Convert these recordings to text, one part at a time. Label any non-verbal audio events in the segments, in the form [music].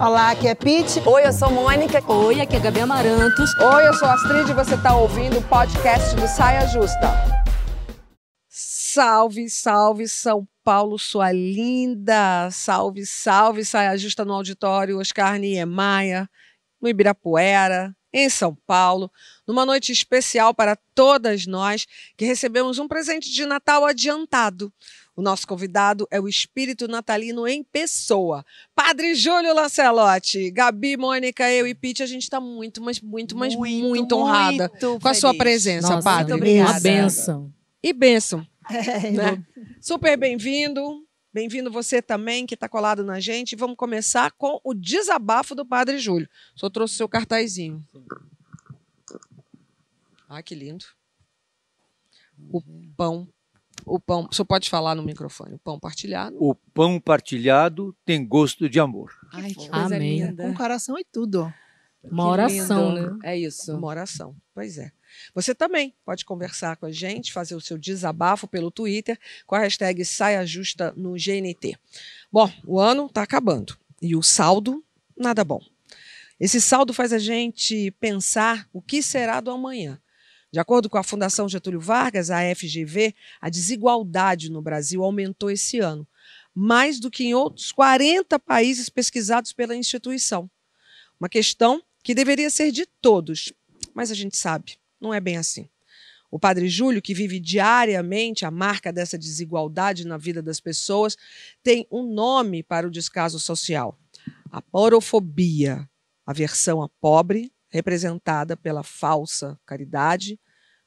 Olá, aqui é Pete. Oi, eu sou Mônica. Oi, aqui é Gabi Amarantos. Oi, eu sou Astrid e você está ouvindo o podcast do Saia Justa. Salve, salve São Paulo, sua linda. Salve, salve, Saia Justa no auditório Oscar Niemeyer, no Ibirapuera, em São Paulo, numa noite especial para todas nós que recebemos um presente de Natal adiantado. O nosso convidado é o espírito natalino em pessoa. Padre Júlio Lancelotti, Gabi, Mônica, eu e Pete, a gente está muito, mas muito, mas muito, muito honrada muito com a sua presença, Nossa, Padre. muito obrigada. Uma benção. E bênção. É, né? Super bem-vindo. Bem-vindo você também, que está colado na gente. Vamos começar com o desabafo do Padre Júlio. Só trouxe o seu cartazinho. Ah, que lindo. O pão. O pão. O senhor pode falar no microfone. O pão partilhado. O pão partilhado tem gosto de amor. Ai, que Amém. coisa linda. Com coração e tudo. Uma Que oração, lindo. né? É isso. Uma oração. Pois é. Você também pode conversar com a gente, fazer o seu desabafo pelo Twitter com a hashtag Saia Justa no GNT. Bom, o ano está acabando e o saldo, nada bom. Esse saldo faz a gente pensar o que será do amanhã. De acordo com a Fundação Getúlio Vargas, a FGV, a desigualdade no Brasil aumentou esse ano, mais do que em outros 40 países pesquisados pela instituição. Uma questão que deveria ser de todos, mas a gente sabe, não é bem assim. O Padre Júlio, que vive diariamente a marca dessa desigualdade na vida das pessoas, tem um nome para o descaso social: a porofobia, a versão a pobre, representada pela falsa caridade,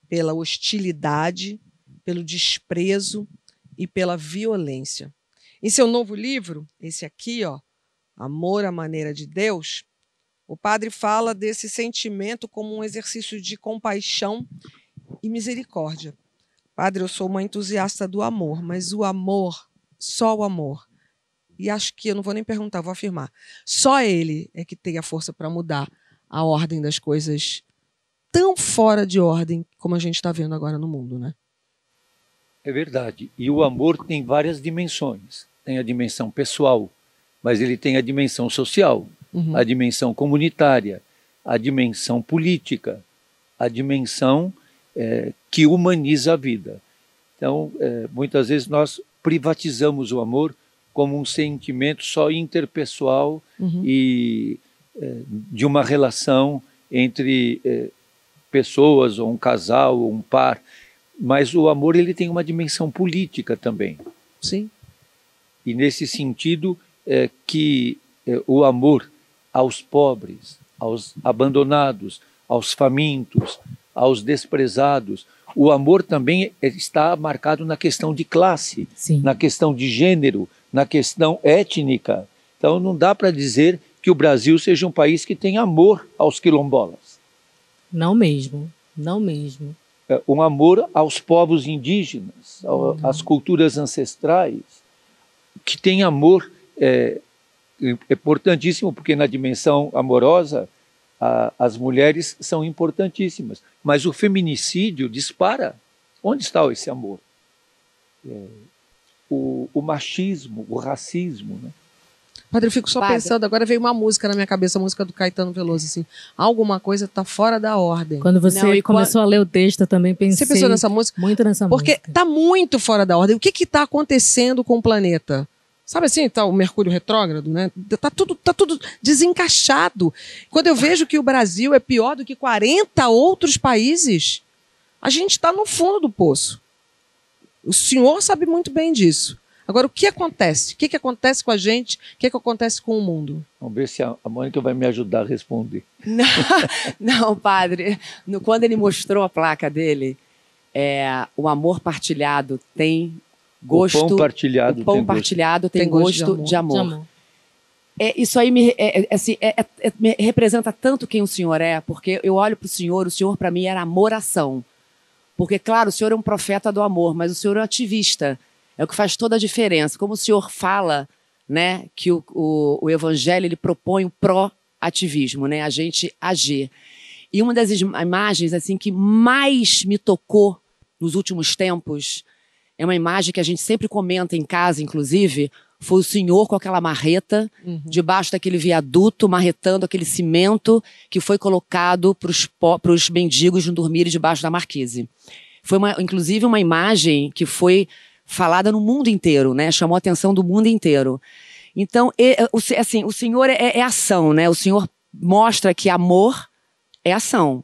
pela hostilidade, pelo desprezo e pela violência. Em seu novo livro, esse aqui, ó, Amor à Maneira de Deus, o padre fala desse sentimento como um exercício de compaixão e misericórdia. Padre, eu sou uma entusiasta do amor, mas o amor, só o amor, e acho que eu não vou nem perguntar, vou afirmar, só ele é que tem a força para mudar a ordem das coisas tão fora de ordem como a gente está vendo agora no mundo, né? É verdade. E o amor tem várias dimensões. Tem a dimensão pessoal, mas ele tem a dimensão social, Uhum. a dimensão comunitária, a dimensão política, a dimensão eh, que humaniza a vida. Então, eh, muitas vezes nós privatizamos o amor como um sentimento só interpessoal Uhum. e eh, de uma relação entre eh, pessoas ou um casal ou um par, mas o amor ele tem uma dimensão política também. Sim. E nesse sentido é que é, o amor aos pobres, aos abandonados, aos famintos, aos desprezados, o amor também está marcado na questão de classe, Sim. na questão de gênero, na questão étnica. Então não dá para dizer que o Brasil seja um país que tem amor aos quilombolas. Não mesmo. Não mesmo. É, um amor aos povos indígenas, ao- às culturas ancestrais, que tem amor é, é importantíssimo, porque na dimensão amorosa a- as mulheres são importantíssimas, mas o feminicídio dispara. Onde está esse amor? É, o, o machismo, o racismo, né? Padre, eu fico só Padre. pensando, agora veio uma música na minha cabeça, a música do Caetano Veloso, assim, alguma coisa está fora da ordem. Quando você Não, começou a ler o texto, eu também pensei Você pensou nessa música? muito nessa Porque música. está muito fora da ordem. O que está acontecendo com o planeta? Sabe assim, tá o Mercúrio retrógrado, né? Tá tudo, tá tudo desencaixado. Quando eu vejo que o Brasil é pior do que 40 outros países, a gente está no fundo do poço. O senhor sabe muito bem disso. Agora, o que acontece? O que, que acontece com a gente? O que, que acontece com o mundo? Vamos ver se a, Mônica vai me ajudar a responder. [laughs] Não, não, padre. No- quando ele mostrou a placa dele, é, o amor partilhado tem gosto. o pão partilhado o pão tem gosto. partilhado tem, Tem gosto gosto, de de amor. amor. De amor. É, isso aí me, é, é, assim, é- é- é- me representa tanto quem o senhor é, porque eu olho para o senhor, o senhor para mim era amoração. Porque, claro, o senhor é um profeta do amor, mas o senhor é um ativista. É o que faz toda a diferença. Como o senhor fala, né, que o, o, o evangelho ele propõe o pró-ativismo, né, a gente agir. E uma das im- imagens assim que mais me tocou nos últimos tempos é uma imagem que a gente sempre comenta em casa, inclusive, foi o senhor com aquela marreta, Uhum. debaixo daquele viaduto, marretando aquele cimento que foi colocado para os mendigos não dormirem debaixo da marquise. Foi, uma, inclusive, uma imagem que foi falada no mundo inteiro, né? Chamou a atenção do mundo inteiro. Então, o, assim, o senhor é, é ação, né? O senhor mostra que amor é ação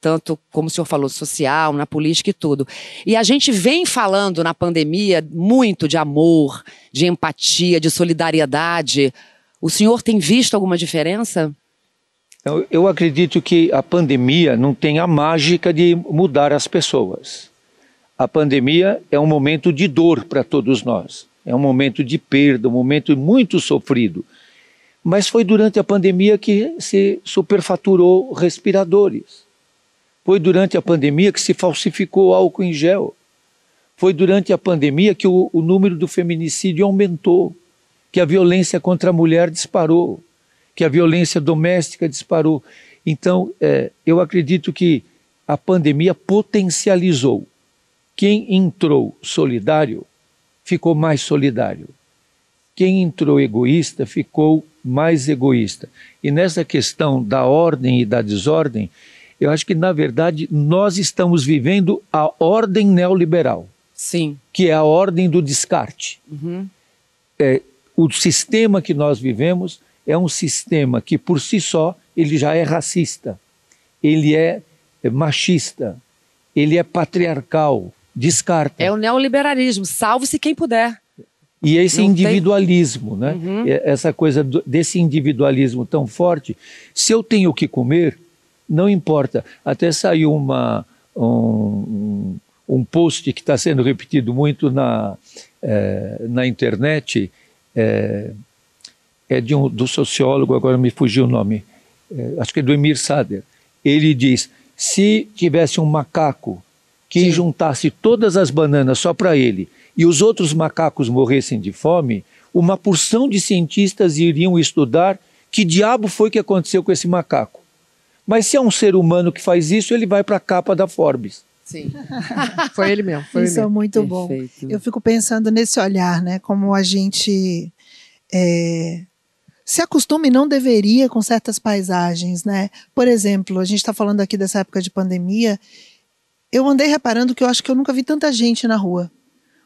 tanto como o senhor falou, social, na política e tudo. E a gente vem falando na pandemia muito de amor, de empatia, de solidariedade. O senhor tem visto alguma diferença? Eu acredito que a pandemia não tem a mágica de mudar as pessoas. A pandemia é um momento de dor para todos nós. É um momento de perda, um momento muito sofrido. Mas foi durante a pandemia que se superfaturou respiradores foi durante a pandemia que se falsificou álcool em gel. Foi durante a pandemia que o, o número do feminicídio aumentou, que a violência contra a mulher disparou, que a violência doméstica disparou. Então, é, eu acredito que a pandemia potencializou. Quem entrou solidário ficou mais solidário. Quem entrou egoísta ficou mais egoísta. E nessa questão da ordem e da desordem, eu acho que, na verdade, nós estamos vivendo a ordem neoliberal. Sim. Que é a ordem do descarte. Uhum. É, o sistema que nós vivemos é um sistema que, por si só, ele já é racista, ele é, é machista, ele é patriarcal, descarta. É o neoliberalismo, salve-se quem puder. E esse Não individualismo, tem... né? Uhum. Essa coisa desse individualismo tão forte. Se eu tenho o que comer, não importa. Até saiu uma, um, um post que está sendo repetido muito na, é, na internet, é, é de um, do sociólogo, agora me fugiu o nome, é, acho que é do Emir Sader. Ele diz: se tivesse um macaco que Sim. juntasse todas as bananas só para ele e os outros macacos morressem de fome, uma porção de cientistas iriam estudar que diabo foi que aconteceu com esse macaco. Mas se é um ser humano que faz isso, ele vai para a capa da Forbes. Sim. [laughs] foi ele mesmo. Foi isso ele mesmo. é muito Perfeito. bom. Eu fico pensando nesse olhar, né? Como a gente é, se acostuma e não deveria com certas paisagens, né? Por exemplo, a gente está falando aqui dessa época de pandemia. Eu andei reparando que eu acho que eu nunca vi tanta gente na rua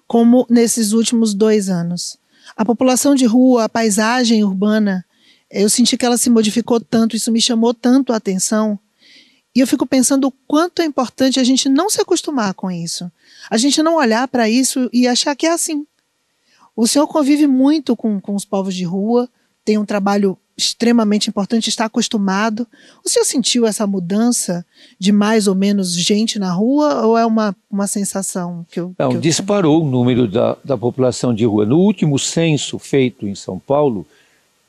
como nesses últimos dois anos. A população de rua, a paisagem urbana eu senti que ela se modificou tanto, isso me chamou tanto a atenção. E eu fico pensando o quanto é importante a gente não se acostumar com isso. A gente não olhar para isso e achar que é assim. O senhor convive muito com, com os povos de rua, tem um trabalho extremamente importante, está acostumado. O senhor sentiu essa mudança de mais ou menos gente na rua ou é uma, uma sensação que eu. Não, que eu disparou tenho? o número da, da população de rua. No último censo feito em São Paulo,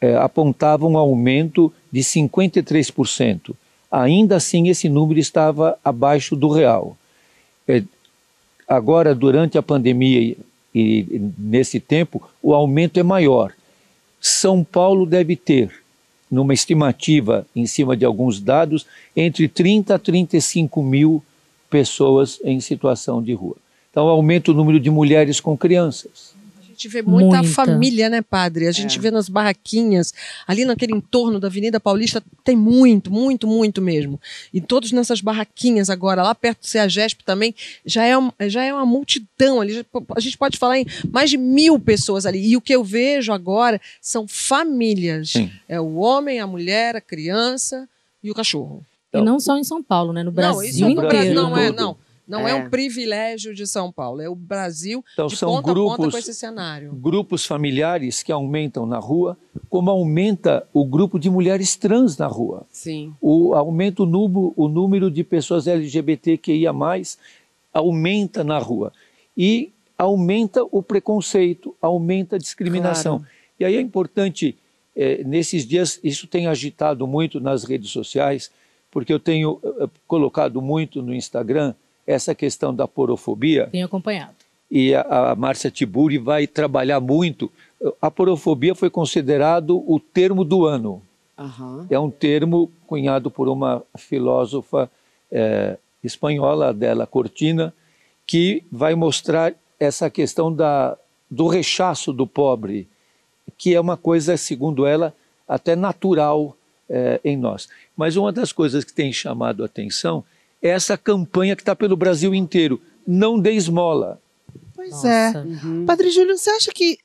é, apontava um aumento de 53%. Ainda assim, esse número estava abaixo do real. É, agora, durante a pandemia e, e nesse tempo, o aumento é maior. São Paulo deve ter, numa estimativa em cima de alguns dados, entre 30 a 35 mil pessoas em situação de rua. Então, aumenta o número de mulheres com crianças gente vê muita, muita, família, né, padre? A gente é. vê nas barraquinhas, ali naquele entorno da Avenida Paulista, tem muito, muito, muito mesmo. E todos nessas barraquinhas agora, lá perto do CEAGESP também, já é, já é uma multidão ali. A gente pode falar em mais de mil pessoas ali. E o que eu vejo agora são famílias. Sim. É o homem, a mulher, a criança e o cachorro. Então, e não só em São Paulo, né? No Brasil não, isso é inteiro. Não, é, não. Não é. é. um privilégio de São Paulo, é o Brasil então, de são ponta grupos, a ponta com esse cenário. Grupos familiares que aumentam na rua, como aumenta o grupo de mulheres trans na rua. Sim. O, aumenta o, número, o número de pessoas LGBTQIA+, aumenta na rua. E aumenta o preconceito, aumenta a discriminação. Claro. E aí é importante, é, nesses dias, isso tem agitado muito nas redes sociais, porque eu tenho é, colocado muito no Instagram essa questão da porofobia. Tenho acompanhado. E a, a Márcia Tiburi vai trabalhar muito. A porofobia foi considerado o termo do ano. Uhum. É um termo cunhado por uma filósofa é, espanhola, Adela Cortina, que vai mostrar essa questão da, do rechaço do pobre, que é uma coisa, segundo ela, até natural é, em nós. Mas uma das coisas que tem chamado a atenção essa campanha que está pelo Brasil inteiro. Não dê esmola. Pois Nossa. é. Uhum. Padre Júlio, você acha que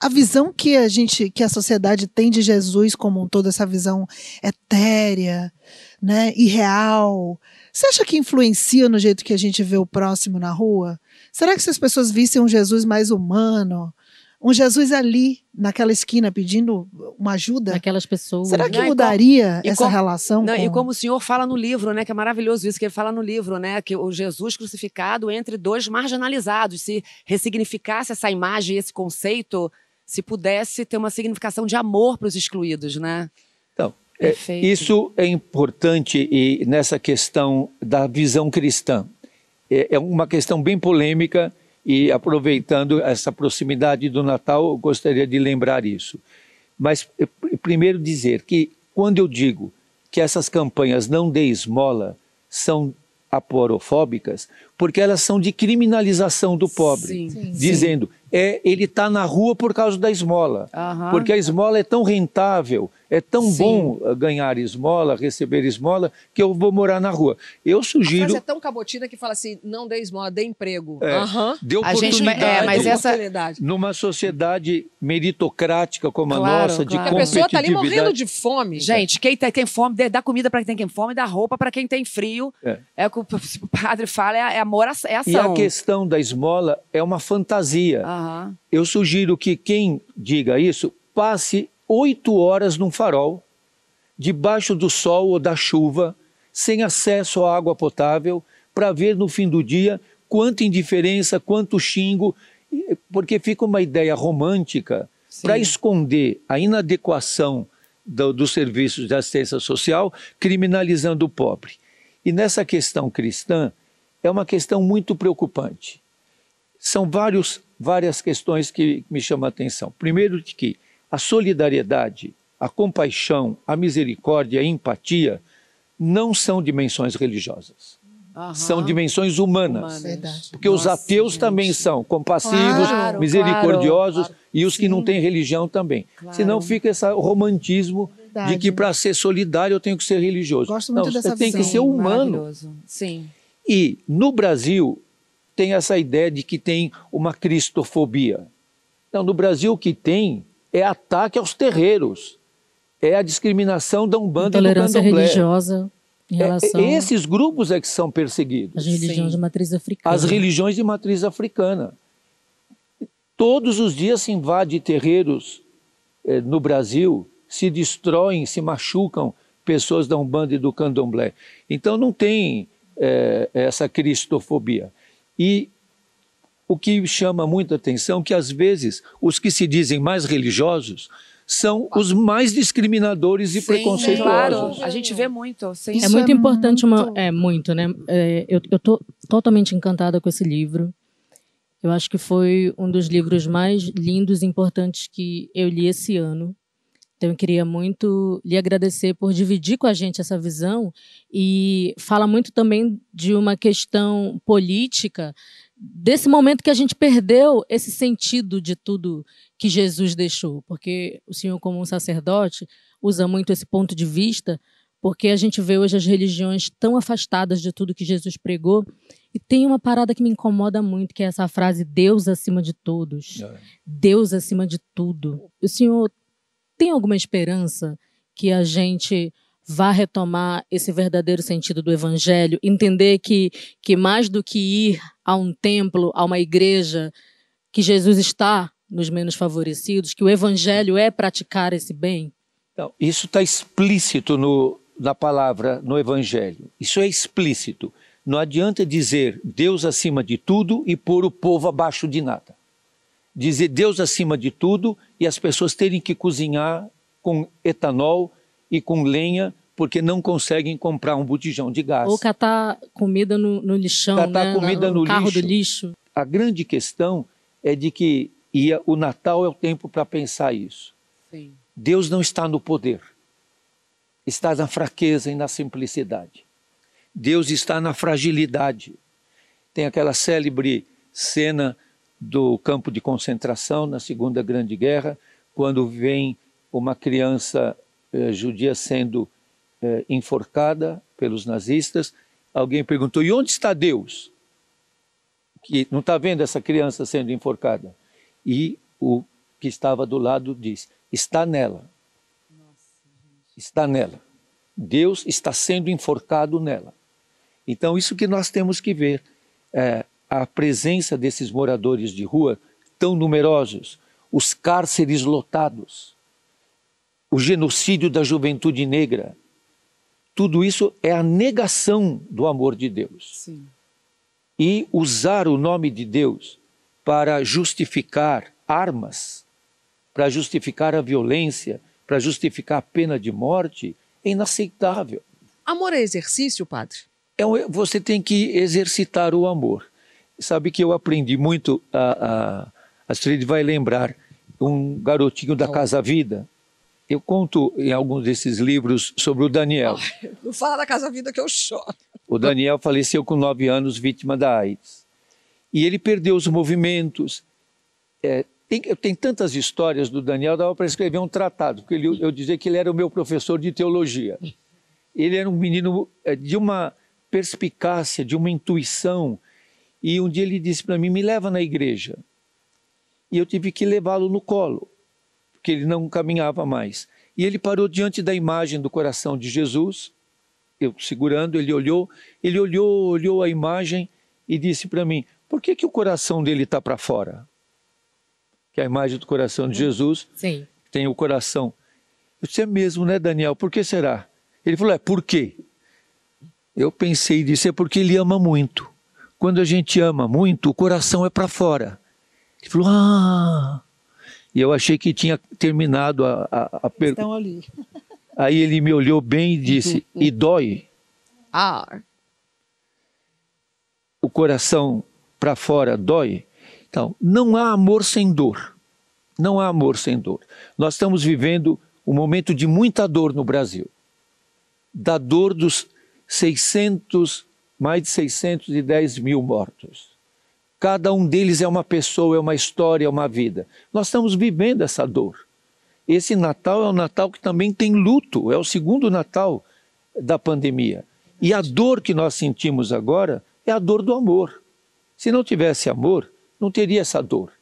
a visão que a gente, que a sociedade tem de Jesus como um todo, essa visão etérea, né, irreal, você acha que influencia no jeito que a gente vê o próximo na rua? Será que se as pessoas vissem um Jesus mais humano, um Jesus ali naquela esquina pedindo uma ajuda, Aquelas pessoas. será que Não, mudaria e essa como- relação? Não, com... E como o senhor fala no livro, né? Que é maravilhoso isso que ele fala no livro, né? Que o Jesus crucificado entre dois marginalizados. Se ressignificasse essa imagem, esse conceito, se pudesse ter uma significação de amor para os excluídos, né? Então, é, Perfeito. isso é importante e nessa questão da visão cristã. É, é uma questão bem polêmica e aproveitando essa proximidade do Natal, eu gostaria de lembrar isso. Mas eh, pr- primeiro dizer que quando eu digo que essas campanhas não dê esmola são aporofóbicas, porque elas são de criminalização do pobre, Sim. Sim. dizendo é ele está na rua por causa da esmola. Aham. Porque a esmola é tão rentável, é tão Sim. bom eh, ganhar esmola, receber esmola, que eu vou morar na rua. Eu A sugiro. frase é tão cabotina que fala assim: não dê esmola, dê emprego. É. De A gente- oportunidade. é, mas essa-. Numa sociedade meritocrática como a Claro, nossa, de claro. A pessoa tá ali competitividade. morrendo de fome. Gente, quem tem, tem fome, dê- dá comida para quem tem fome, dá roupa para quem tem frio. É. É. o que o padre fala, é, é amor, é ação. E a questão da esmola é uma fantasia. Aham. Eu sugiro que quem diga isso passe oito horas num farol, debaixo do sol ou da chuva, sem acesso à água potável, para ver no fim do dia quanta indiferença, quanto xingo, porque fica uma ideia romântica para esconder a inadequação do- dos serviços de assistência social, criminalizando o pobre. E nessa questão cristã, é uma questão muito preocupante são vários, várias questões que me chamam a atenção. Primeiro, de que a solidariedade, a compaixão, a misericórdia, a empatia não são dimensões religiosas, Aham. são dimensões humanas. Humanas. Porque os Nossa, ateus gente. também são compassivos, Claro, misericordiosos claro, e os que não Sim. têm religião também. Claro. Senão fica esse romantismo Verdade. de que para ser solidário eu tenho que ser religioso. Gosto muito não, dessa você tem que ser humano. Sim. E no Brasil tem essa ideia de que tem uma cristofobia. Não, no Brasil o que tem é ataque aos terreiros, é a discriminação da Umbanda e do Intolerância Candomblé. religiosa em É- relação esses grupos é que são perseguidos. às religiões Sim. de matriz africana. As religiões de matriz africana. Todos os dias se invade terreiros eh, no Brasil, se destroem, se machucam pessoas da Umbanda e do Candomblé. Então não tem eh, essa cristofobia. E o que chama muita atenção é que às vezes os que se dizem mais religiosos são os mais discriminadores e Sim, preconceituosos. Claro, a gente vê muito. Sim. É muito é importante, uma, muito- é muito, né? É, eu, eu tô totalmente encantada com esse livro. Eu acho que foi um dos livros mais lindos e importantes que eu li esse ano. Então eu queria muito lhe agradecer por dividir com a gente essa visão e fala muito também de uma questão política desse momento que a gente perdeu esse sentido de tudo que Jesus deixou, porque o senhor como um sacerdote usa muito esse ponto de vista porque a gente vê hoje as religiões tão afastadas de tudo que Jesus pregou. E tem uma parada que me incomoda muito, que é essa frase Deus acima de todos. É. Deus acima de tudo. O senhor tem alguma esperança que a gente vá retomar esse verdadeiro sentido do evangelho, entender que, que mais do que ir a um templo, a uma igreja, que Jesus está nos menos favorecidos, que o evangelho é praticar esse bem? Então, isso está explícito no, na palavra, no Evangelho. Isso é explícito. Não adianta dizer Deus acima de tudo e pôr o povo abaixo de nada. Dizer Deus acima de tudo e as pessoas terem que cozinhar com etanol e com lenha porque não conseguem comprar um botijão de gás. Ou catar comida no, no lixão, Catar né? comida no carro lixo. do lixo. A grande questão é de que e o Natal é o tempo para pensar isso. Sim. Deus não está no poder, está na fraqueza e na simplicidade. Deus está na fragilidade. Tem aquela célebre cena do campo de concentração na Segunda Grande Guerra, quando vem uma criança eh, judia sendo eh, enforcada pelos nazistas, alguém perguntou: e onde está Deus? Que não está vendo essa criança sendo enforcada. E o que estava do lado disse: está nela. Está nela. Deus está sendo enforcado nela. Então, isso que nós temos que ver. É, a presença desses moradores de rua tão numerosos, os cárceres lotados, o genocídio da juventude negra. Tudo isso é a negação do amor de Deus. Sim. E usar o nome de Deus para justificar armas, para justificar a violência, para justificar a pena de morte, é inaceitável. Amor é exercício, padre? É, você tem que exercitar o amor. Sabe que eu aprendi muito, a, a Astrid vai lembrar, um garotinho da Casa Vida. Eu conto em alguns desses livros sobre o Daniel. Não fala da Casa Vida que eu choro. O Daniel faleceu com nove anos, vítima da AIDS. E ele perdeu os movimentos. É, tem, tem tantas histórias do Daniel, dava para escrever um tratado, porque ele, eu dizia que ele era o meu professor de teologia. Ele era um menino é, de uma perspicácia, de uma intuição, e um dia ele disse para mim: me leva na igreja. E eu tive que levá-lo no colo, porque ele não caminhava mais. E ele parou diante da imagem do coração de Jesus, eu segurando, ele olhou, ele olhou, olhou a imagem e disse para mim: por que, que o coração dele está para fora? Que é a imagem do coração de Jesus Sim. tem o coração. Eu disse: é mesmo, né, Daniel? Por que será? Ele falou: é, por quê? Eu pensei e disse: é porque ele ama muito. Quando a gente ama muito, o coração é para fora. Ele falou, ah. E eu achei que tinha terminado a, a, a pergunta. Estão ali. Aí ele me olhou bem e disse: e dói? Ah, O coração para fora dói? Então, não há amor sem dor. Não há amor sem dor. Nós estamos vivendo um momento de muita dor no Brasil. Da dor dos 600 mais de 610 mil mortos. Cada um deles é uma pessoa, é uma história, é uma vida. Nós estamos vivendo essa dor. Esse Natal é um Natal que também tem luto, é o segundo Natal da pandemia. E a dor que nós sentimos agora é a dor do amor. Se não tivesse amor, não teria essa dor.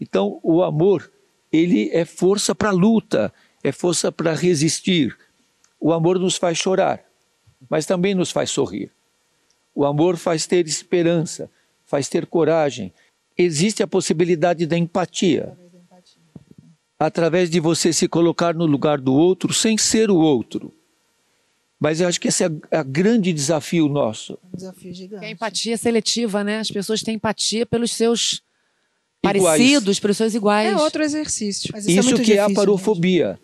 Então, o amor, ele é força para a luta, é força para resistir. O amor nos faz chorar, mas também nos faz sorrir. O amor faz ter esperança, faz ter coragem. Existe a possibilidade da empatia. Através de você se colocar no lugar do outro sem ser o outro. Mas eu acho que esse é o grande desafio nosso. Um desafio gigante. É a empatia seletiva, né? As pessoas têm empatia pelos seus Iguais. parecidos, pelos seus iguais. é outro exercício. Mas Isso, é muito que é a parofobia.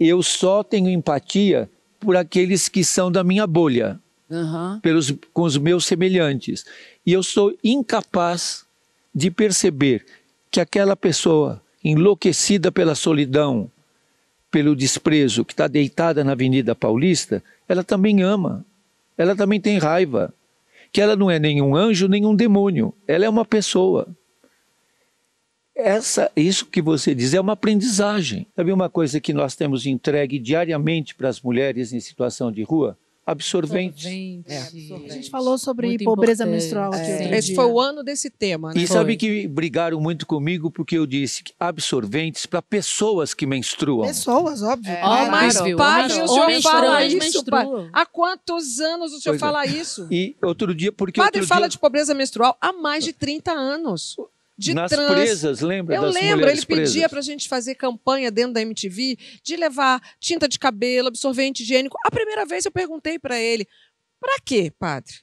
Eu só tenho empatia por aqueles que são da minha bolha, Aham. pelos, com os meus semelhantes. E eu sou incapaz de perceber que aquela pessoa enlouquecida pela solidão, pelo desprezo, que está deitada na Avenida Paulista, ela também ama, ela também tem raiva. Que ela não é nenhum anjo, nenhum demônio, ela é uma pessoa. Essa, isso que você diz é uma aprendizagem. Sabe uma coisa que nós temos entregue diariamente para as mulheres em situação de rua? Absorventes. Absorvente. A gente falou sobre Muito pobreza importante. menstrual aqui É. outro Esse dia. foi o ano desse tema, né? E Foi. sabe que brigaram muito comigo porque eu disse que absorventes para pessoas que menstruam. Pessoas, óbvio. É. Né? mas Claro. padre, o senhor homens fala isso, menstruam. padre. Há quantos anos o senhor Pois é. fala isso? E outro dia, porque Padre outro fala dia, de pobreza menstrual há mais de 30 anos. De nas trans. presas, lembra Eu das lembro, ele pedia presas? pra gente fazer campanha dentro da MTV de levar tinta de cabelo, absorvente higiênico. A primeira vez eu perguntei pra ele: pra quê, padre?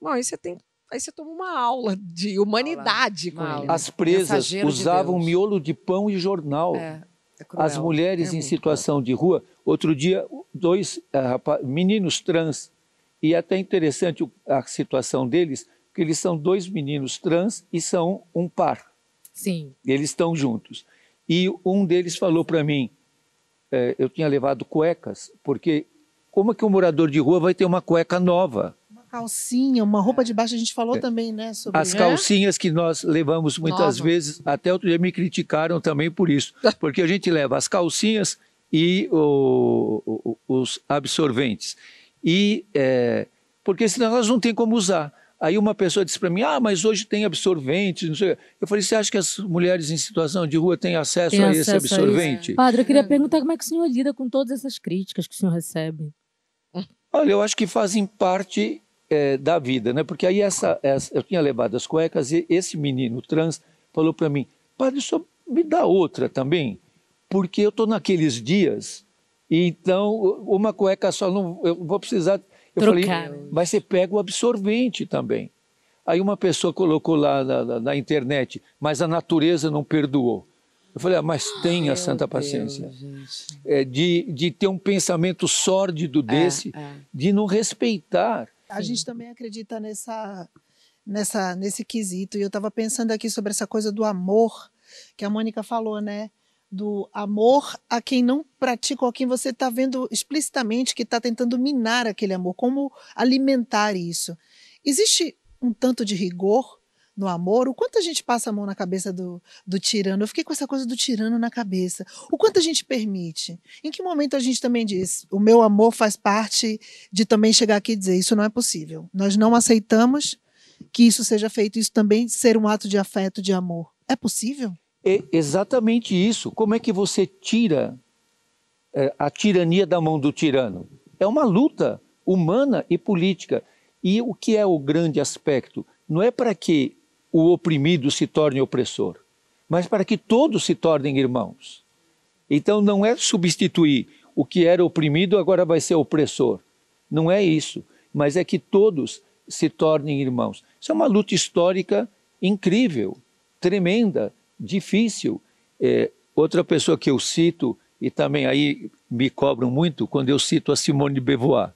Bom, aí você tem. Aí você toma uma aula de humanidade Uma com aula. ele. As presas Mensageiro de usavam Deus. miolo de pão e jornal. É, é cruel. As mulheres É em situação de rua, outro dia, dois eh, rapa- meninos trans, e é até interessante a situação deles, porque eles são dois meninos trans e são um par, Sim. eles estão juntos. E um deles falou para mim, eh, eu tinha levado cuecas, porque como é que um morador de rua vai ter uma cueca nova? Calcinha, uma roupa de baixo, a gente falou também, né? Sobre As calcinhas que nós levamos muitas Nova. vezes, até outro dia me criticaram também por isso, [laughs] porque a gente leva as calcinhas e o- o- os absorventes. E é, porque senão elas não têm como usar. Aí uma pessoa disse para mim: Ah, mas hoje tem absorventes. Não sei. o quê." Eu falei: Você acha que as mulheres em situação de rua têm acesso Tem a esse acesso a isso. absorvente? Padre, eu queria perguntar como é que o senhor lida com todas essas críticas que o senhor recebe. Olha, eu acho que fazem parte eh, da vida, né? Porque aí essa, essa- eu tinha levado as cuecas e esse menino trans falou para mim, padre, só me dá outra também, porque eu estou naqueles dias e então uma cueca só não, eu vou precisar. Eu Trocar. falei, mas você pega o absorvente também. Aí uma pessoa colocou lá na, na- na internet, mas a natureza não perdoou. Eu falei, ah, mas tenha santa paciência é, de, de ter um pensamento sórdido desse, é. de não respeitar. A gente também acredita nessa, nessa, nesse quesito. E eu estava pensando aqui sobre essa coisa do amor que a Mônica falou, né? Do amor a quem não pratica ou a quem você está vendo explicitamente que está tentando minar aquele amor. Como alimentar isso? Existe um tanto de rigor no amor? O quanto a gente passa a mão na cabeça do, do tirano? Eu fiquei com essa coisa do tirano na cabeça. O quanto a gente permite? Em que momento a gente também diz, o meu amor faz parte de também chegar aqui e dizer, isso não é possível. Nós não aceitamos que isso seja feito, isso também ser um ato de afeto, de amor. É possível? É exatamente isso. Como é que você tira é, a tirania da mão do tirano? É uma luta humana e política. E o que é o grande aspecto? Não é para que o oprimido se torne opressor, mas para que todos se tornem irmãos. Então não é substituir o que era oprimido agora vai ser opressor. Não é isso, mas é que todos se tornem irmãos. Isso é uma luta histórica incrível, tremenda, difícil. É, outra pessoa que eu cito, e também aí me cobram muito quando eu cito a Simone de Beauvoir.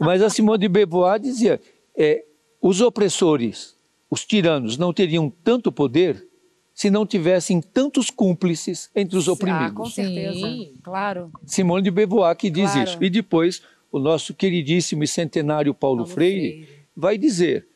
Mas a Simone de Beauvoir dizia: é, os opressores, os tiranos, não teriam tanto poder se não tivessem tantos cúmplices entre os Ah, oprimidos. com certeza. Sim. Claro. Simone de Beauvoir que diz Claro. isso. E depois, o nosso queridíssimo e centenário Paulo, Paulo Freire, vai dizer: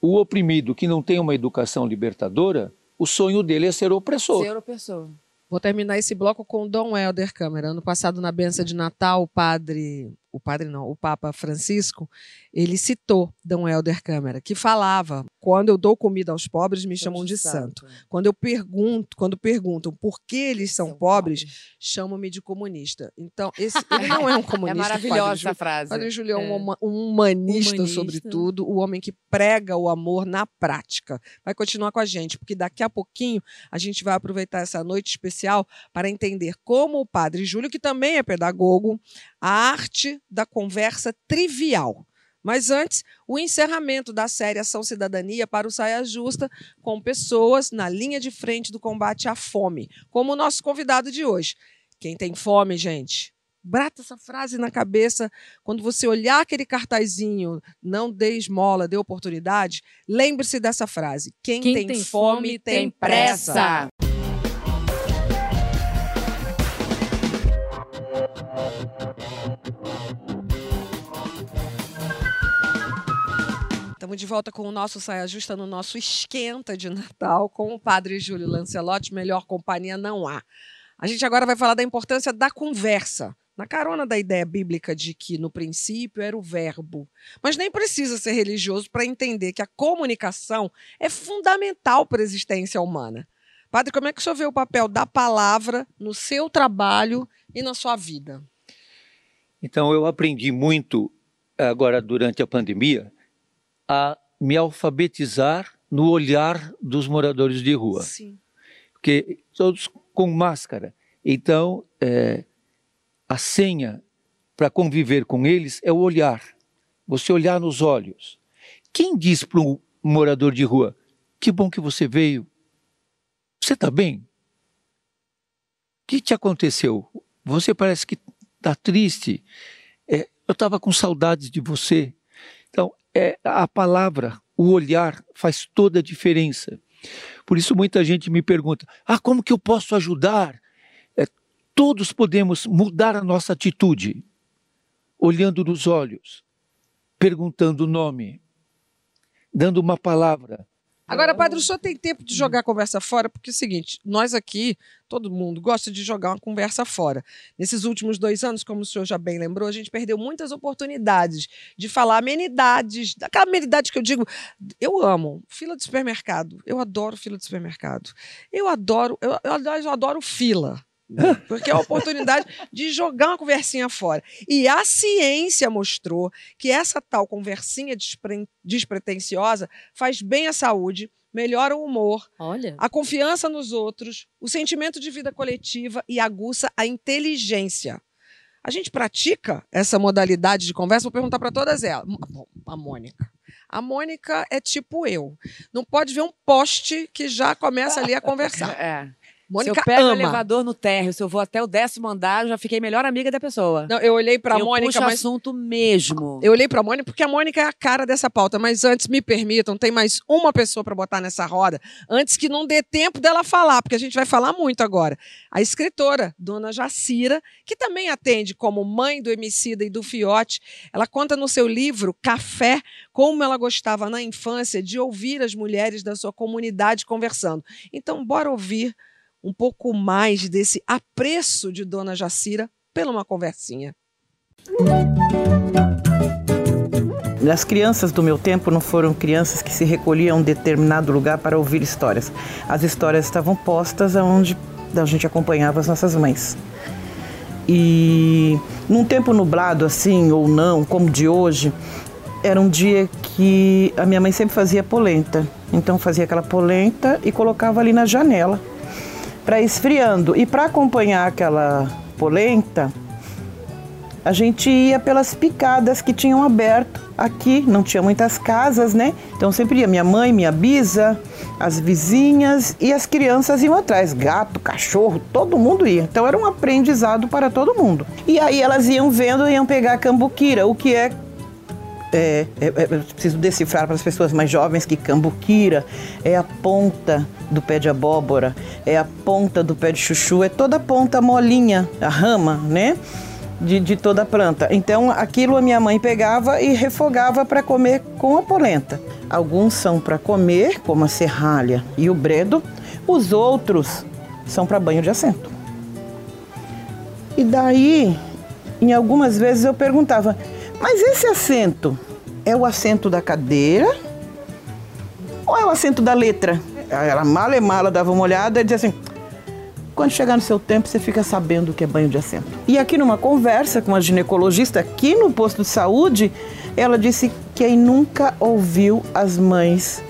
o oprimido que não tem uma educação libertadora, o sonho dele é ser opressor. Ser opressor. Vou terminar esse bloco com o Dom Helder Câmara. Ano passado, na benção de Natal, o padre, o padre não, o Papa Francisco, ele citou Dom Helder Câmara, que falava: quando eu dou comida aos pobres, me chamam de santo. Quando eu pergunto, quando perguntam por que eles são, pobres, chamam-me de comunista. Então, esse, ele não é um [laughs] É comunista. maravilhosa Padre essa frase. Padre Júlio é um, É. um humanista, Humanista. sobretudo, o homem que prega o amor na prática. Vai continuar com a gente, porque daqui a pouquinho a gente vai aproveitar essa noite especial para entender como o Padre Júlio, que também é pedagogo, a arte da conversa trivial. Mas antes, o encerramento da série Ação Cidadania para o Saia Justa, com pessoas na linha de frente do combate à fome, como o nosso convidado de hoje. Quem tem fome, gente, brata essa frase na cabeça quando você olhar aquele cartazinho, não dê esmola, dê oportunidade, lembre-se dessa frase. Quem, Quem tem, tem fome, tem pressa. Pressa. Estamos de volta com o nosso Saia Justa no nosso esquenta de Natal com o Padre Júlio Lancelotti. Melhor companhia não há. A gente agora vai falar da importância da conversa. Na carona da ideia bíblica de que no princípio era o verbo. Mas nem precisa ser religioso para entender que a comunicação é fundamental para a existência humana. Padre, como é que o senhor vê o papel da palavra no seu trabalho e na sua vida? Então, eu aprendi muito agora durante a pandemia a me alfabetizar no olhar dos moradores de rua. Sim. porque todos com máscara. Então, é, a senha para conviver com eles é o olhar. Você olhar nos olhos. Quem diz para um morador de rua: Que bom que você veio. Você está bem? O que te aconteceu? Você parece que está triste. É, eu estava com saudades de você. Então, é, a palavra, o olhar faz toda a diferença. Por isso muita gente me pergunta: ah, como que eu posso ajudar? É, todos podemos mudar a nossa atitude, olhando nos olhos. perguntando o nome, dando uma palavra. Agora, padre, o senhor tem tempo de jogar a conversa fora, porque é o seguinte: nós aqui, todo mundo gosta de jogar uma conversa fora. Nesses últimos dois anos, como o senhor já bem lembrou, a gente perdeu muitas oportunidades de falar amenidades, daquela amenidade que eu digo, eu amo, fila de supermercado. Eu adoro fila de supermercado. Eu adoro, eu, eu, adoro- eu adoro fila. [laughs] Porque é a oportunidade de jogar uma conversinha fora. E a ciência mostrou que essa tal conversinha despre- despretensiosa faz bem à saúde, melhora o humor, Olha. a confiança nos outros, o sentimento de vida coletiva e aguça a inteligência. A gente pratica essa modalidade de conversa? Vou perguntar para todas elas. A Mônica. A Mônica é tipo eu. Não pode ver um poste que já começa ali a conversar. [laughs] É. Mônica se eu pego o ama. elevador no térreo, se eu vou até o décimo andar, eu já fiquei melhor amiga da pessoa. Não, eu olhei para a eu Mônica, puxo mas assunto mesmo. Eu olhei para a Mônica porque a Mônica é a cara dessa pauta, mas antes me permitam, tem mais uma pessoa para botar nessa roda, antes que não dê tempo dela falar, porque a gente vai falar muito agora. A escritora, Dona Jacira, que também atende como mãe do Emicida e do Fiote, ela conta no seu livro Café como ela gostava na infância de ouvir as mulheres da sua comunidade conversando. Então, bora ouvir um pouco mais desse apreço de Dona Jacira pela uma conversinha. As crianças do meu tempo não foram crianças que se recolhiam a um determinado lugar para ouvir histórias. As histórias estavam postas aonde a gente acompanhava as nossas mães. E num tempo nublado assim ou não, como de hoje, era um dia que a minha mãe sempre fazia polenta. Então fazia aquela polenta e colocava ali na janela para esfriando. E para acompanhar aquela polenta, a gente ia pelas picadas que tinham aberto aqui, não tinha muitas casas, né? Então sempre ia minha mãe, minha bisa, as vizinhas e as crianças iam atrás, gato, cachorro, todo mundo ia. Então era um aprendizado para todo mundo. E aí elas iam vendo, iam pegar a cambuquira, o que é é, é, é, preciso decifrar para as pessoas mais jovens que cambuquira é a ponta do pé de abóbora, é a ponta do pé de chuchu, é toda a ponta molinha, a rama, né? De, de toda a planta. Então, aquilo a minha mãe pegava e refogava para comer com a polenta. Alguns são para comer, como a serralha e o bredo, os outros são para banho de assento. E daí, em algumas vezes eu perguntava, mas esse assento é o assento da cadeira ou é o assento da letra? Ela mala e mala dava uma olhada e dizia assim: quando chegar no seu tempo, você fica sabendo o que é banho de assento. E aqui numa conversa com a ginecologista aqui no posto de saúde, ela disse que quem nunca ouviu as mães.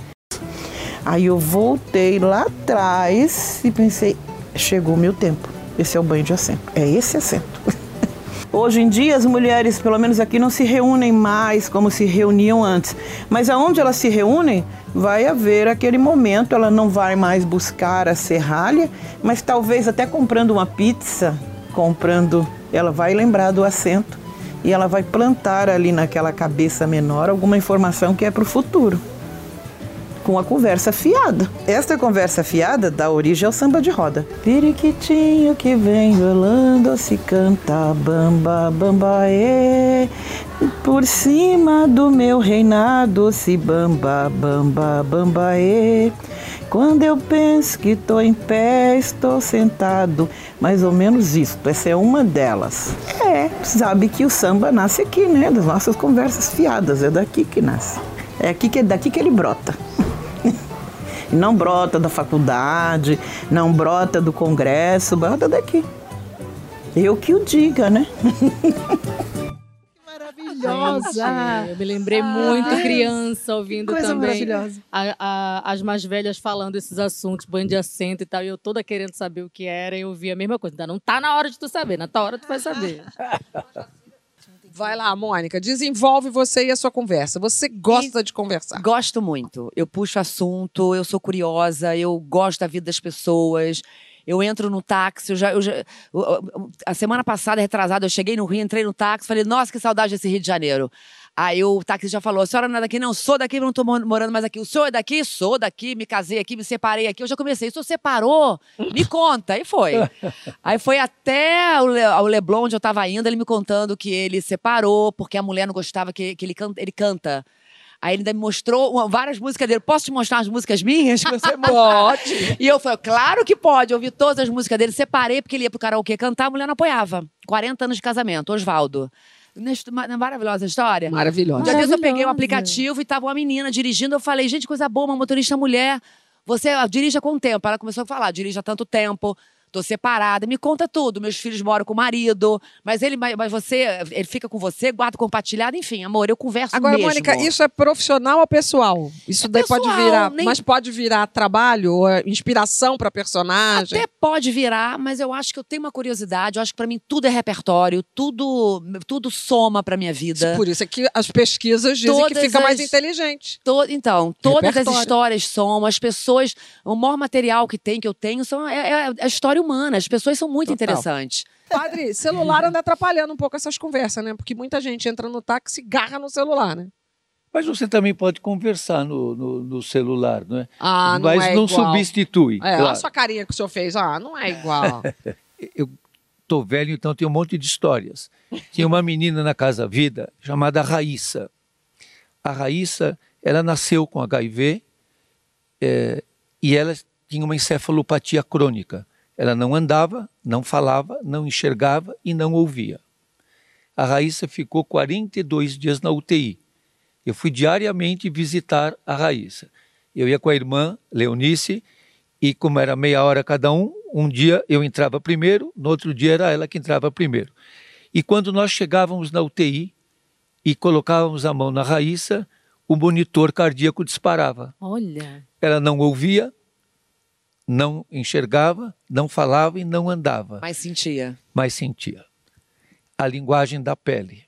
Aí eu voltei lá atrás e pensei: chegou o meu tempo. Esse é o banho de assento. É esse assento. [laughs] Hoje em dia, as mulheres, pelo menos aqui, não se reúnem mais como se reuniam antes. Mas aonde elas se reúnem, vai haver aquele momento. Ela não vai mais buscar a serralha, mas talvez até comprando uma pizza, comprando, ela vai lembrar do assento e ela vai plantar ali naquela cabeça menor alguma informação que é para o futuro. Com a conversa fiada. Esta conversa fiada dá origem ao samba de roda. Periquitinho que vem rolando se canta bamba bamba ê. Por cima do meu reinado se bamba bamba bamba ê. Quando eu penso que tô em pé, estou sentado. Mais ou menos isto. Essa é uma delas. É, sabe que o samba nasce aqui, né? Das nossas conversas fiadas. É daqui que nasce. É aqui que daqui que ele brota. Não brota da faculdade, não brota do congresso, brota daqui. Eu que o diga, né? Maravilhosa! Gente, eu me lembrei muito Deus. criança ouvindo Coisa também maravilhosa. a- a- as mais velhas falando esses assuntos, banho de assento e tal, e eu toda querendo saber o que era, e eu vi a mesma coisa. Ainda não tá na hora de tu saber, na tua hora tu vai saber. [laughs] Vai lá, Mônica, desenvolve você e a sua conversa. Você gosta de conversar. Gosto muito. Eu puxo assunto, eu sou curiosa, eu gosto da vida das pessoas. Eu entro no táxi, eu já, eu já- a semana passada, retrasada, eu cheguei no Rio, entrei no táxi, falei, nossa, que saudade desse Rio de Janeiro. Aí o taxista já falou: a senhora não é daqui, não, sou daqui, não tô mo- morando mais aqui. O senhor é daqui? Sou daqui, me casei aqui, me separei aqui. Eu já comecei. O senhor separou? Me [laughs] conta. Aí foi. Aí foi até o, Le, o Leblon, onde eu tava indo, ele me contando que ele separou, porque a mulher não gostava que, que ele, canta, ele canta. Aí ele ainda me mostrou uma- várias músicas dele. Posso te mostrar as músicas minhas? [laughs] Você pode. [laughs] E eu falei, claro que pode. Eu ouvi todas as músicas dele. Separei porque ele ia pro karaokê cantar, a mulher não apoiava. 40 anos de casamento, Oswaldo. É é maravilhosa a história? Maravilhosa. Um dia desse eu peguei um Maravilhosa. aplicativo e tava uma menina dirigindo. Eu falei, gente, coisa boa, uma motorista mulher. Você dirige há quanto tempo? Ela começou a falar, dirige há tanto tempo. Tô separada, me conta tudo. Meus filhos moram com o marido, mas ele, mas você, ele fica com você, guarda compartilhado, enfim, amor, eu converso Agora, mesmo. Mônica, isso é profissional ou pessoal? Isso daí pode pessoal, virar, nem- mas pode virar trabalho, ou é inspiração para personagem. Até pode virar, mas eu acho que eu tenho uma curiosidade. Eu acho que pra mim tudo é repertório, tudo, tudo soma pra minha vida. Por isso é que as pesquisas dizem que Todas fica mais as- inteligente. To- então, todas Repertório. as histórias são, as pessoas, o maior material que tem, que eu tenho, são, é, é a história humana. As pessoas são muito Total. interessantes. Padre, celular anda atrapalhando um pouco essas conversas, né? Porque muita gente entra no táxi e garra no celular, né? Mas você também pode conversar no, no, no celular, não é? Ah, não Mas é não igual. substitui. É, olha claro. a sua carinha que o senhor fez. Ah, não é igual. [laughs] Eu tô velho, então tem um monte de histórias. Tinha uma menina na Casa Vida chamada Raíssa. A Raíssa, ela nasceu com HIV eh, e ela tinha uma encefalopatia crônica. Ela não andava, não falava, não enxergava e não ouvia. A Raíssa ficou 42 dias na UTI. Eu fui diariamente visitar a Raíssa. Eu ia com a irmã Leonice e como era meia hora cada um, um dia eu entrava primeiro, no outro dia era ela que entrava primeiro. E quando nós chegávamos na UTI e colocávamos a mão na Raíssa, o monitor cardíaco disparava. Olha. Ela não ouvia, não enxergava, não falava e não andava, Mas sentia. mas sentia. A linguagem da pele.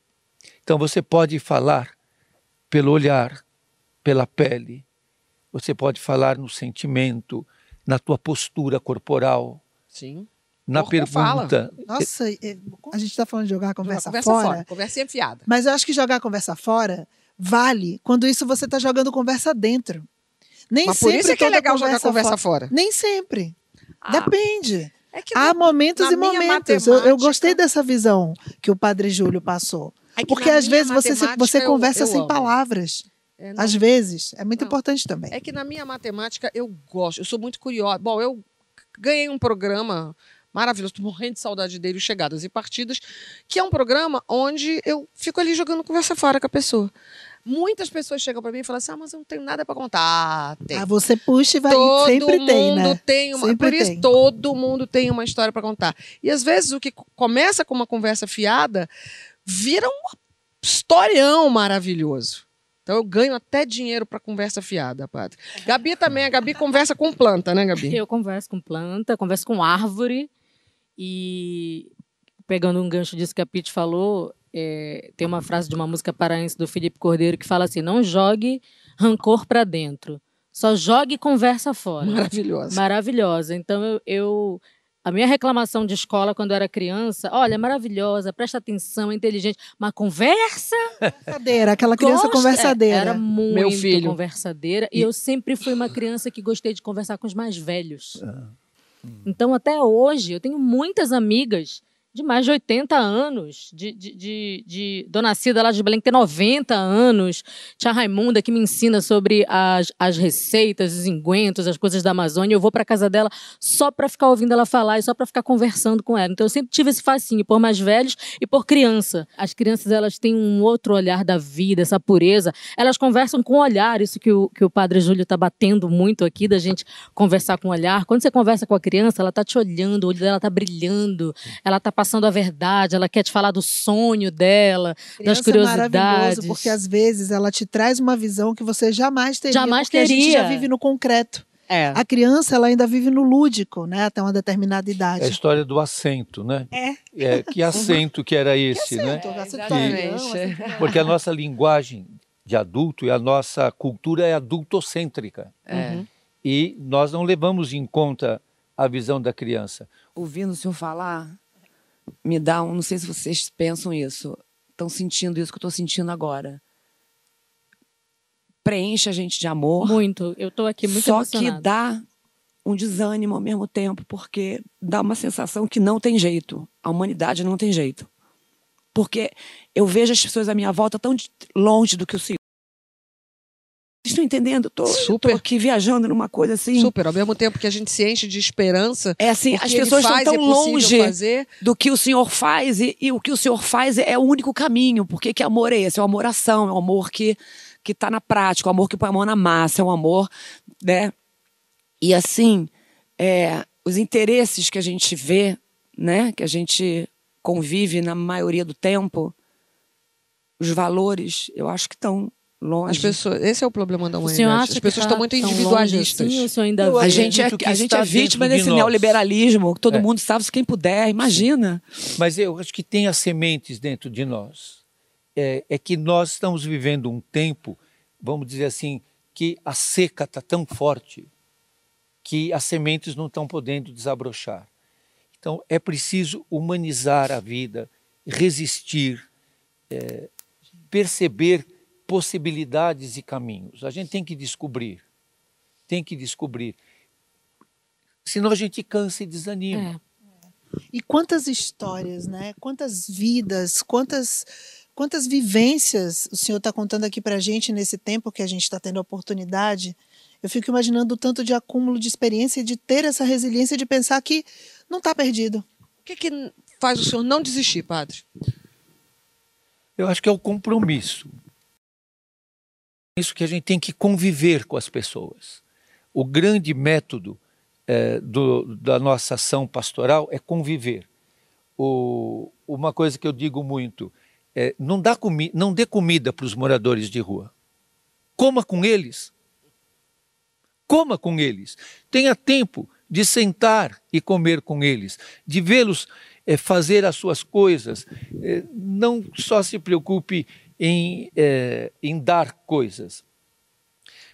Então você pode falar pelo olhar, pela pele. Você pode falar no sentimento, na tua postura corporal, Sim. na Corpo fala. pergunta. Nossa, é, a gente está falando de jogar a conversa, conversa fora, fora. Conversa enfiada. mas eu acho que jogar a conversa fora vale quando isso você está jogando conversa dentro. Nem Mas por sempre isso é que é legal jogar conversa fora. Nem sempre. Ah, Depende. É Há momentos e momentos. Eu, eu gostei dessa visão que o Padre Júlio passou. é que Porque às vezes você, você eu- conversa eu sem amo. palavras. É, Às vezes. É muito Não. importante também. É que na minha matemática eu gosto, eu sou muito curiosa. Bom, eu ganhei um programa maravilhoso, tô morrendo de saudade dele, Chegadas e Partidas, que é um programa onde eu fico ali jogando conversa fora com a pessoa. Muitas pessoas chegam para mim e falam assim: ah, mas eu não tenho nada para contar. Ah, tem. Ah, você puxa e vai. todo sempre mundo tem, né? tem uma. Sempre por isso, tem. todo mundo tem uma história para contar. E às vezes o que co- começa com uma conversa fiada vira um historião maravilhoso. Então eu ganho até dinheiro para conversa fiada, padre. Gabi também, a Gabi conversa com planta, né, Gabi? Eu converso com planta, converso com árvore e pegando um gancho disso que a Pete falou, é, tem uma frase de uma música paraense do Felipe Cordeiro que fala assim: não jogue rancor pra dentro, só jogue conversa fora. Maravilhosa. Maravilhosa. Então eu, eu- a minha reclamação de escola quando eu era criança, olha, é maravilhosa, presta atenção, é inteligente, mas conversa Conversadeira, aquela criança conversadeira. é, Era muito Meu filho. conversadeira. E eu sempre fui uma criança que gostei de conversar com os mais velhos. Ah. Então, até hoje, eu tenho muitas amigas de mais de 80 anos, de, de, de, de Dona Cida lá de Belém, que tem 90 anos, Tia Raimunda, que me ensina sobre as, as receitas, os engüentos, as coisas da Amazônia. Eu vou para casa dela só para ficar ouvindo ela falar e só para ficar conversando com ela. Então, eu sempre tive esse fascínio por mais velhos e por criança. As crianças, elas têm um outro olhar da vida, essa pureza. Elas conversam com o olhar, isso que o, que o Padre Júlio está batendo muito aqui, da gente conversar com o olhar. Quando você conversa com a criança, ela tá te olhando, o olho dela tá brilhando, ela tá passando a verdade, ela quer te falar do sonho dela, das Criança é maravilhoso, curiosidades. porque às vezes ela te traz uma visão que você jamais teria. Jamais porque a gente já teria. vive no concreto. É. A criança, ela ainda vive no lúdico, né? Até uma determinada É a idade. história do assento, né? É. que assento que era esse, né? Assento, assento exatamente. padrão, assento- Porque a nossa linguagem de adulto e a nossa cultura é adultocêntrica. É. E nós não levamos em conta a visão da criança. Ouvindo o senhor falar, me dá um. Não sei se vocês pensam isso, estão sentindo isso que eu estou sentindo agora. preenche a gente de amor. Muito. Eu tô aqui muito Só que emocionada. dá um desânimo ao mesmo tempo, porque dá uma sensação que não tem jeito. A humanidade não tem jeito. Porque eu vejo as pessoas à minha volta tão longe do que o estão entendendo? Tô, Super. tô aqui viajando numa coisa assim. Super. Ao mesmo tempo que a gente se enche de esperança, É assim, o as pessoas estão tão é longe fazer. do que o Senhor faz e, e o que o Senhor faz é o único caminho. Porque que amor é esse? É o amor ação, é o amor que que está na prática, é o amor que põe a mão na massa, é um amor, né? E assim, é, os interesses que a gente vê, né? Que a gente convive na maioria do tempo, os valores, eu acho que estão longe. As pessoas, esse é o problema da humanidade. As pessoas que tá estão muito individualistas. assim, ainda a gente, é, a gente é vítima desse neoliberalismo, que todo É. mundo sabe se quem puder, imagina. Mas eu acho que tem as sementes dentro de nós. É, é que nós estamos vivendo um tempo, vamos dizer assim, que a seca está tão forte que as sementes não estão podendo desabrochar. Então é preciso humanizar a vida, resistir, é, perceber possibilidades e caminhos. A gente tem que descobrir, tem que descobrir. Senão a gente cansa e desanima. É. E quantas histórias, né? Quantas vidas, quantas quantas vivências o senhor está contando aqui para a gente nesse tempo que a gente está tendo a oportunidade. Eu fico imaginando o tanto de acúmulo de experiência, de ter essa resiliência, de pensar que não está perdido. O que, que faz o senhor não desistir, padre? Eu acho que é o compromisso. Isso que a gente tem que conviver com as pessoas. O grande método eh, do- da nossa ação pastoral é conviver. O- uma coisa que eu digo muito é não, dá comi não dê comida para os moradores de rua. Coma com eles. Coma com eles. Tenha tempo de sentar e comer com eles, de vê-los eh, fazer as suas coisas. Eh, não só se preocupe em, eh, em dar coisas,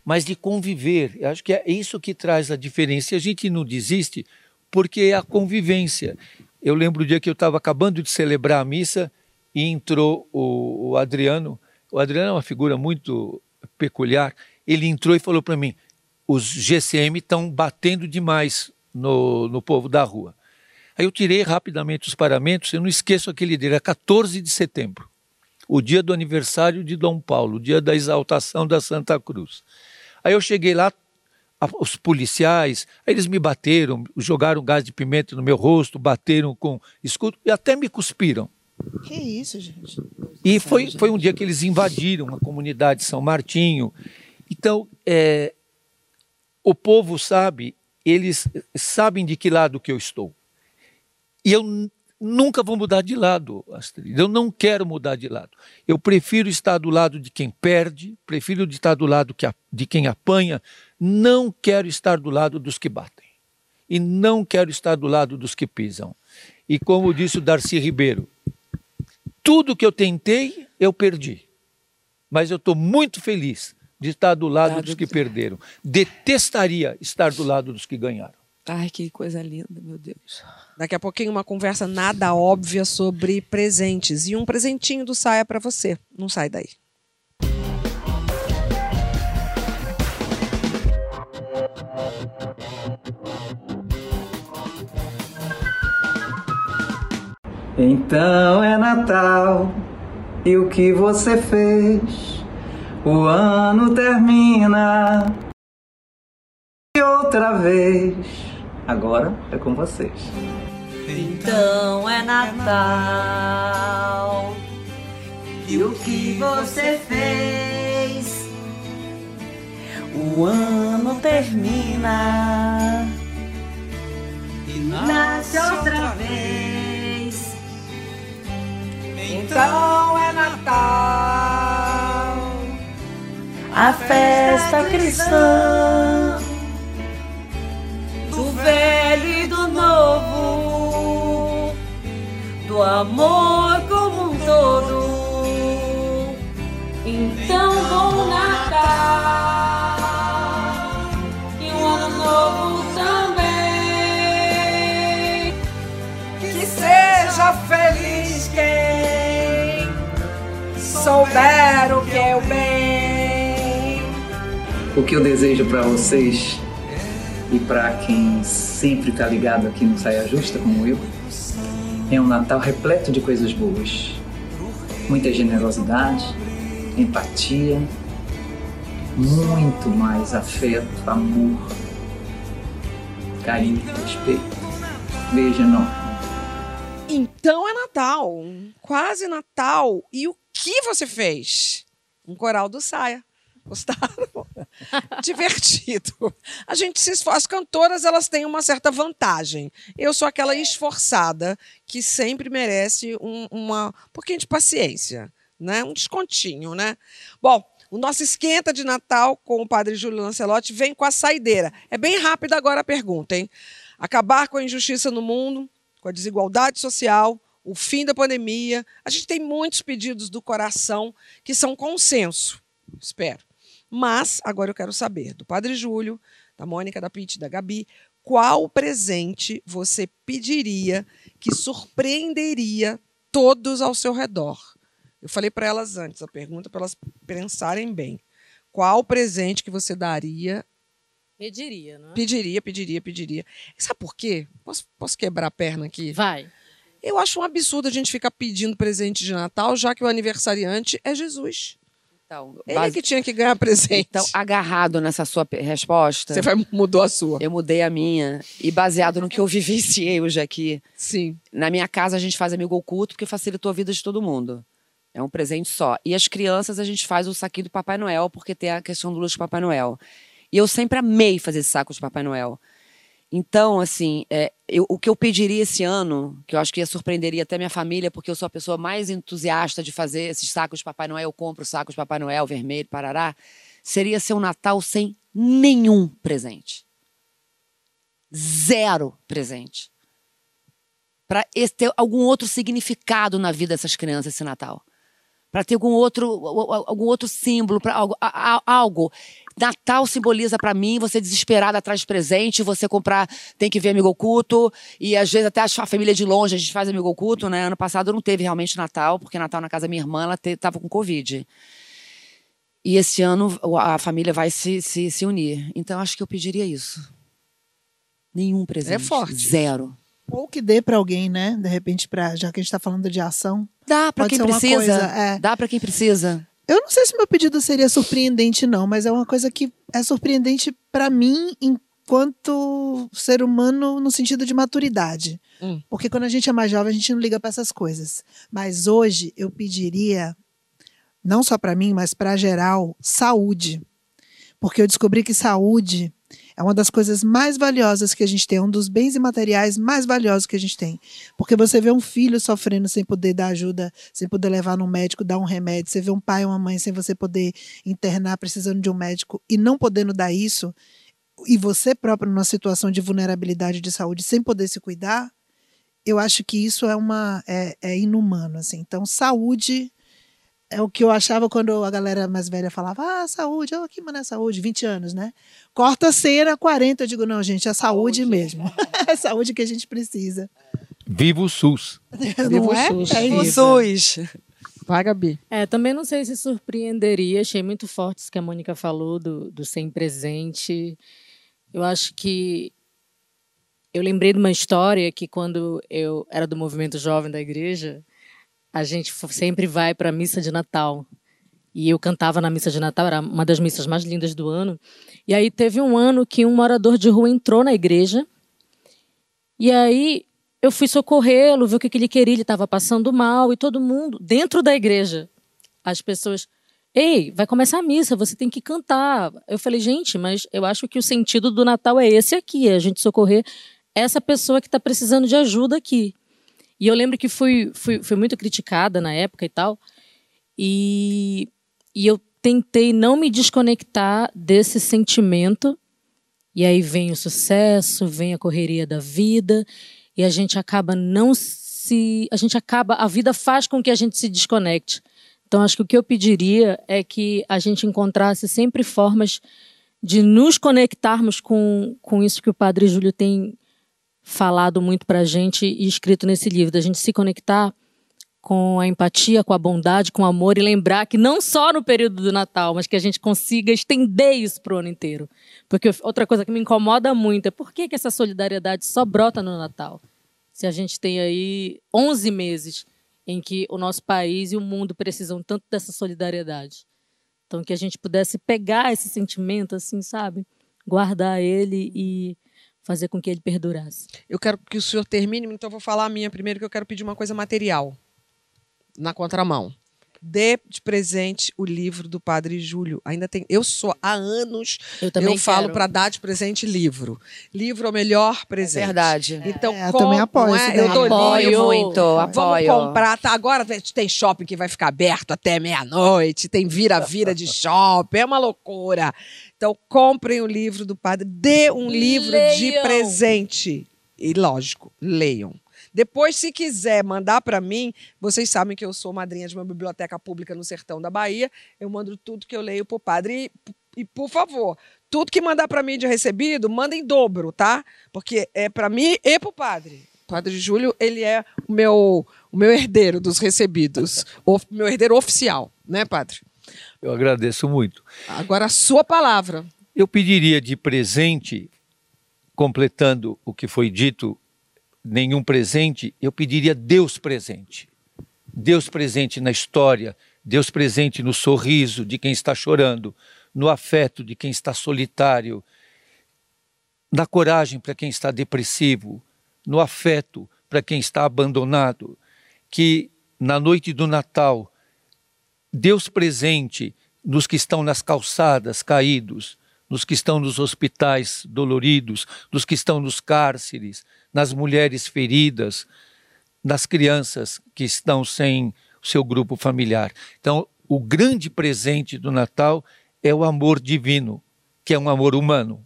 mas de conviver. Eu acho que é isso que traz a diferença. E a gente não desiste porque é a convivência. Eu lembro o dia que eu estava acabando de celebrar a missa e entrou o, o Adriano. O Adriano é uma figura muito peculiar. Ele entrou e falou para mim: os GCM estão batendo demais no, no povo da rua. Aí eu tirei rapidamente os paramentos, eu não esqueço aquele dia, era 14 de setembro, o dia do aniversário de Dom Paulo, o dia da exaltação da Santa Cruz. Aí eu cheguei lá, os policiais, aí eles me bateram, jogaram gás de pimenta no meu rosto, bateram com escudo e até me cuspiram. Que isso, gente? E foi, foi um dia que eles invadiram a comunidade de São Martinho. Então, é, o povo sabe, eles sabem de que lado que eu estou. E eu nunca vou mudar de lado, Astrid. Eu não quero mudar de lado. Eu prefiro estar do lado de quem perde, prefiro estar do lado de quem apanha. Não quero estar do lado dos que batem. E não quero estar do lado dos que pisam. E como disse o Darcy Ribeiro, tudo que eu tentei, eu perdi. Mas eu estou muito feliz de estar do lado Lado dos que perderam. Detestaria estar do lado dos que ganharam. Ai, que coisa linda, meu Deus. Daqui a pouquinho uma conversa nada óbvia sobre presentes e um presentinho do Saia para você. Não sai daí. Então é Natal e o que você fez? O ano termina e outra vez. Agora é com vocês. Então é Natal. E o que você fez? O ano termina e nasce outra vez. Então é Natal. A festa cristã amor como um todo. Então, bom Natal e um ano novo também. Que seja feliz quem souber o que é o bem. O que eu desejo para vocês e para quem sempre está ligado aqui no Saia Justa, como eu, é um Natal repleto de coisas boas. Muita generosidade, empatia, muito mais afeto, amor, carinho, respeito. Beijo enorme. Então é Natal, quase Natal. E o que você fez? Um coral do Saia. Gostaram? [laughs] Divertido. A gente se esforça. As cantoras elas têm uma certa vantagem. Eu sou aquela esforçada que sempre merece um, uma um pouquinho de paciência, né? Um descontinho, né? Bom, o nosso esquenta de Natal com o padre Júlio Lancelotti vem com a saideira. É bem rápida agora a pergunta, hein? Acabar com a injustiça no mundo, com a desigualdade social, o fim da pandemia. A gente tem muitos pedidos do coração que são consenso, espero. Mas agora eu quero saber do Padre Júlio, da Mônica, da Pete, da Gabi, qual presente você pediria que surpreenderia todos ao seu redor? Eu falei para elas antes a pergunta para elas pensarem bem. Qual presente que você daria? Pediria, não é? Pediria, pediria, pediria. Sabe por quê? Posso, posso quebrar a perna aqui? Vai. Eu acho um absurdo a gente ficar pedindo presente de Natal, já que o aniversariante é Jesus. Então, Ele base- que tinha que ganhar presente. então, agarrado nessa sua resposta, Você vai, mudou a sua. eu mudei a minha. E baseado no que eu vivenciei hoje aqui, Sim. na minha casa a gente faz amigo oculto porque facilitou a vida de todo mundo. É um presente só. E as crianças a gente faz o saquinho do Papai Noel, porque tem a questão do luxo do Papai Noel. E eu sempre amei fazer esse saco de Papai Noel. Então, assim, é, eu- o que eu pediria esse ano, que eu acho que ia surpreenderia até minha família, porque eu sou a pessoa mais entusiasta de fazer esses sacos de Papai Noel, eu compro sacos de Papai Noel vermelho, parará, seria ser um Natal sem nenhum presente. Zero presente. Para ter algum outro significado na vida dessas crianças esse Natal. Para ter algum outro, algum outro símbolo, para algo, algo. Natal simboliza para mim você desesperada atrás de presente, você comprar, tem que ver amigo oculto, e às vezes até a família de longe a gente faz amigo oculto, né? Ano passado não teve realmente Natal, porque Natal na casa da minha irmã ela estava com Covid. E esse ano a família vai se, se, se unir. Então acho que eu pediria isso. Nenhum presente. forte. Zero. Ou que dê para alguém, né? De repente, pra, já que a gente está falando de ação. Dá para quem precisa. coisa, é. Dá para quem precisa. Eu não sei se meu pedido seria surpreendente, não, mas é uma coisa que é surpreendente para mim enquanto ser humano no sentido de maturidade. Hum. Porque quando a gente é mais jovem, a gente não liga para essas coisas. Mas hoje eu pediria, não só para mim, mas para geral, saúde. Porque eu descobri que saúde é uma das coisas mais valiosas que a gente tem, é um dos bens imateriais mais valiosos que a gente tem. Porque você vê um filho sofrendo sem poder dar ajuda, sem poder levar no médico, dar um remédio, você vê um pai ou uma mãe sem você poder internar, precisando de um médico e não podendo dar isso, e você próprio numa situação de vulnerabilidade de saúde sem poder se cuidar, eu acho que isso é uma é, é inumano assim. Então, saúde é o que eu achava quando a galera mais velha falava: "Ah, saúde, oh, que mano é saúde, 20 anos, né? Corta a cena 40, eu digo não, gente, é saúde, mesmo. [laughs] é saúde que a gente precisa. Viva o SUS. [laughs] Viva não o é? SUS. É Viva. isso. SUS. Vai, Gabi. É, também não sei se surpreenderia. Achei muito forte isso que a Mônica falou do, do sem presente. Eu acho que eu lembrei de uma história que quando eu era do movimento jovem da igreja, a gente sempre vai para a missa de Natal. E eu cantava na missa de Natal, era uma das missas mais lindas do ano. E aí teve um ano que um morador de rua entrou na igreja. E aí eu fui socorrê-lo, ver o que, que ele queria, ele estava passando mal, e todo mundo, dentro da igreja, as pessoas. Ei, vai começar a missa, você tem que cantar. Eu falei, gente, mas eu acho que o sentido do Natal é esse aqui, é a gente socorrer essa pessoa que está precisando de ajuda aqui. E eu lembro que fui, fui, fui muito criticada na época e tal, e, e eu tentei não me desconectar desse sentimento. E aí vem o sucesso, vem a correria da vida, e a gente acaba não se. A gente acaba. A vida faz com que a gente se desconecte. Então, acho que o que eu pediria é que a gente encontrasse sempre formas de nos conectarmos com, com isso que o Padre Júlio tem falado muito para a gente e escrito nesse livro, da gente se conectar com a empatia, com a bondade, com o amor e lembrar que não só no período do Natal, mas que a gente consiga estender isso para o ano inteiro. Porque outra coisa que me incomoda muito é por que, que essa solidariedade só brota no Natal? Se a gente tem aí 11 meses em que o nosso país e o mundo precisam tanto dessa solidariedade. Então, que a gente pudesse pegar esse sentimento, assim, sabe? Guardar ele e fazer com que ele perdurasse. Eu quero que o senhor termine, então eu vou falar a minha primeiro, que eu quero pedir uma coisa material na contramão. Dê de presente o livro do Padre Júlio. Ainda tem. Eu sou há anos. Eu também falo quero. para dar de presente livro. Livro é o melhor presente. verdade. Então, É, eu com- também apoio é? Eu dou Apoio livro. muito, Vamos apoio. comprar. Tá, agora tem shopping que vai ficar aberto até meia-noite. Tem vira-vira de shopping. É uma loucura. Então, comprem o livro do padre. Dê um livro de presente. E, lógico, leiam. Depois, se quiser mandar para mim, vocês sabem que eu sou madrinha de uma biblioteca pública no sertão da Bahia. Eu mando tudo que eu leio pro padre. E, e, por favor, tudo que mandar para mim de recebido, manda em dobro, tá? Porque é para mim e pro padre. O Padre Júlio, ele é o meu, o meu herdeiro dos recebidos. O meu herdeiro oficial, né, padre? Eu agradeço muito. Agora a sua palavra. Eu pediria de presente, completando o que foi dito, nenhum presente, eu pediria Deus presente. Deus presente na história, Deus presente no sorriso de quem está chorando, no afeto de quem está solitário, na coragem para quem está depressivo, no afeto para quem está abandonado. Que na noite do Natal, Deus presente nos que estão nas calçadas caídos, nos que estão nos hospitais doloridos, nos que estão nos cárceres, nas mulheres feridas, nas crianças que estão sem seu grupo familiar. Então, o grande presente do Natal é o amor divino, que é um amor humano.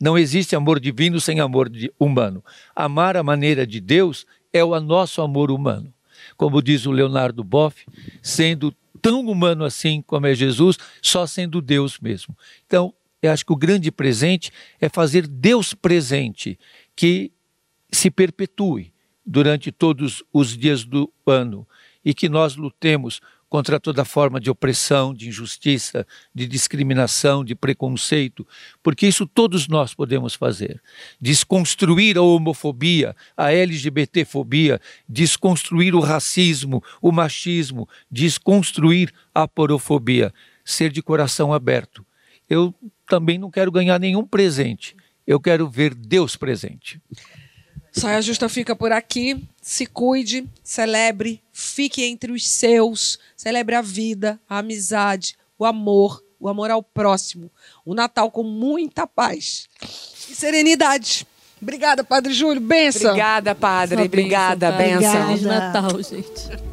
Não existe amor divino sem amor humano. Amar a maneira de Deus é o nosso amor humano. Como diz o Leonardo Boff, sendo tão humano assim como é Jesus, só sendo Deus mesmo. Então, eu acho que o grande presente é fazer Deus presente, que se perpetue durante todos os dias do ano e que nós lutemos contra toda forma de opressão, de injustiça, de discriminação, de preconceito, porque isso todos nós podemos fazer. Desconstruir a homofobia, a LGBTfobia, desconstruir o racismo, o machismo, desconstruir a porofobia, ser de coração aberto. Eu também não quero ganhar nenhum presente, eu quero ver Deus presente. Saia Justa fica por aqui. Se cuide, celebre, fique entre os seus, celebre a vida, a amizade, o amor, o amor ao próximo. O Natal com muita paz e serenidade. Obrigada, Padre Júlio. Benção. Obrigada, padre. Obrigada, bênção, benção. Feliz Obrigada. Natal, gente.